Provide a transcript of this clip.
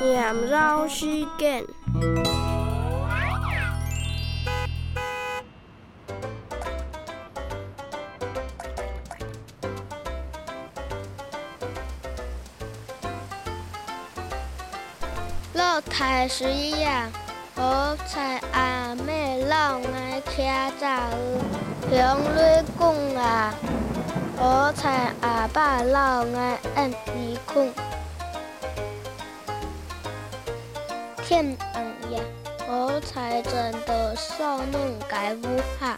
念老时间。落台时呀，好彩阿妹老爱徛早向你讲啊，好彩阿爸老爱按伊困。天暗呀，我才真的少弄该不怕。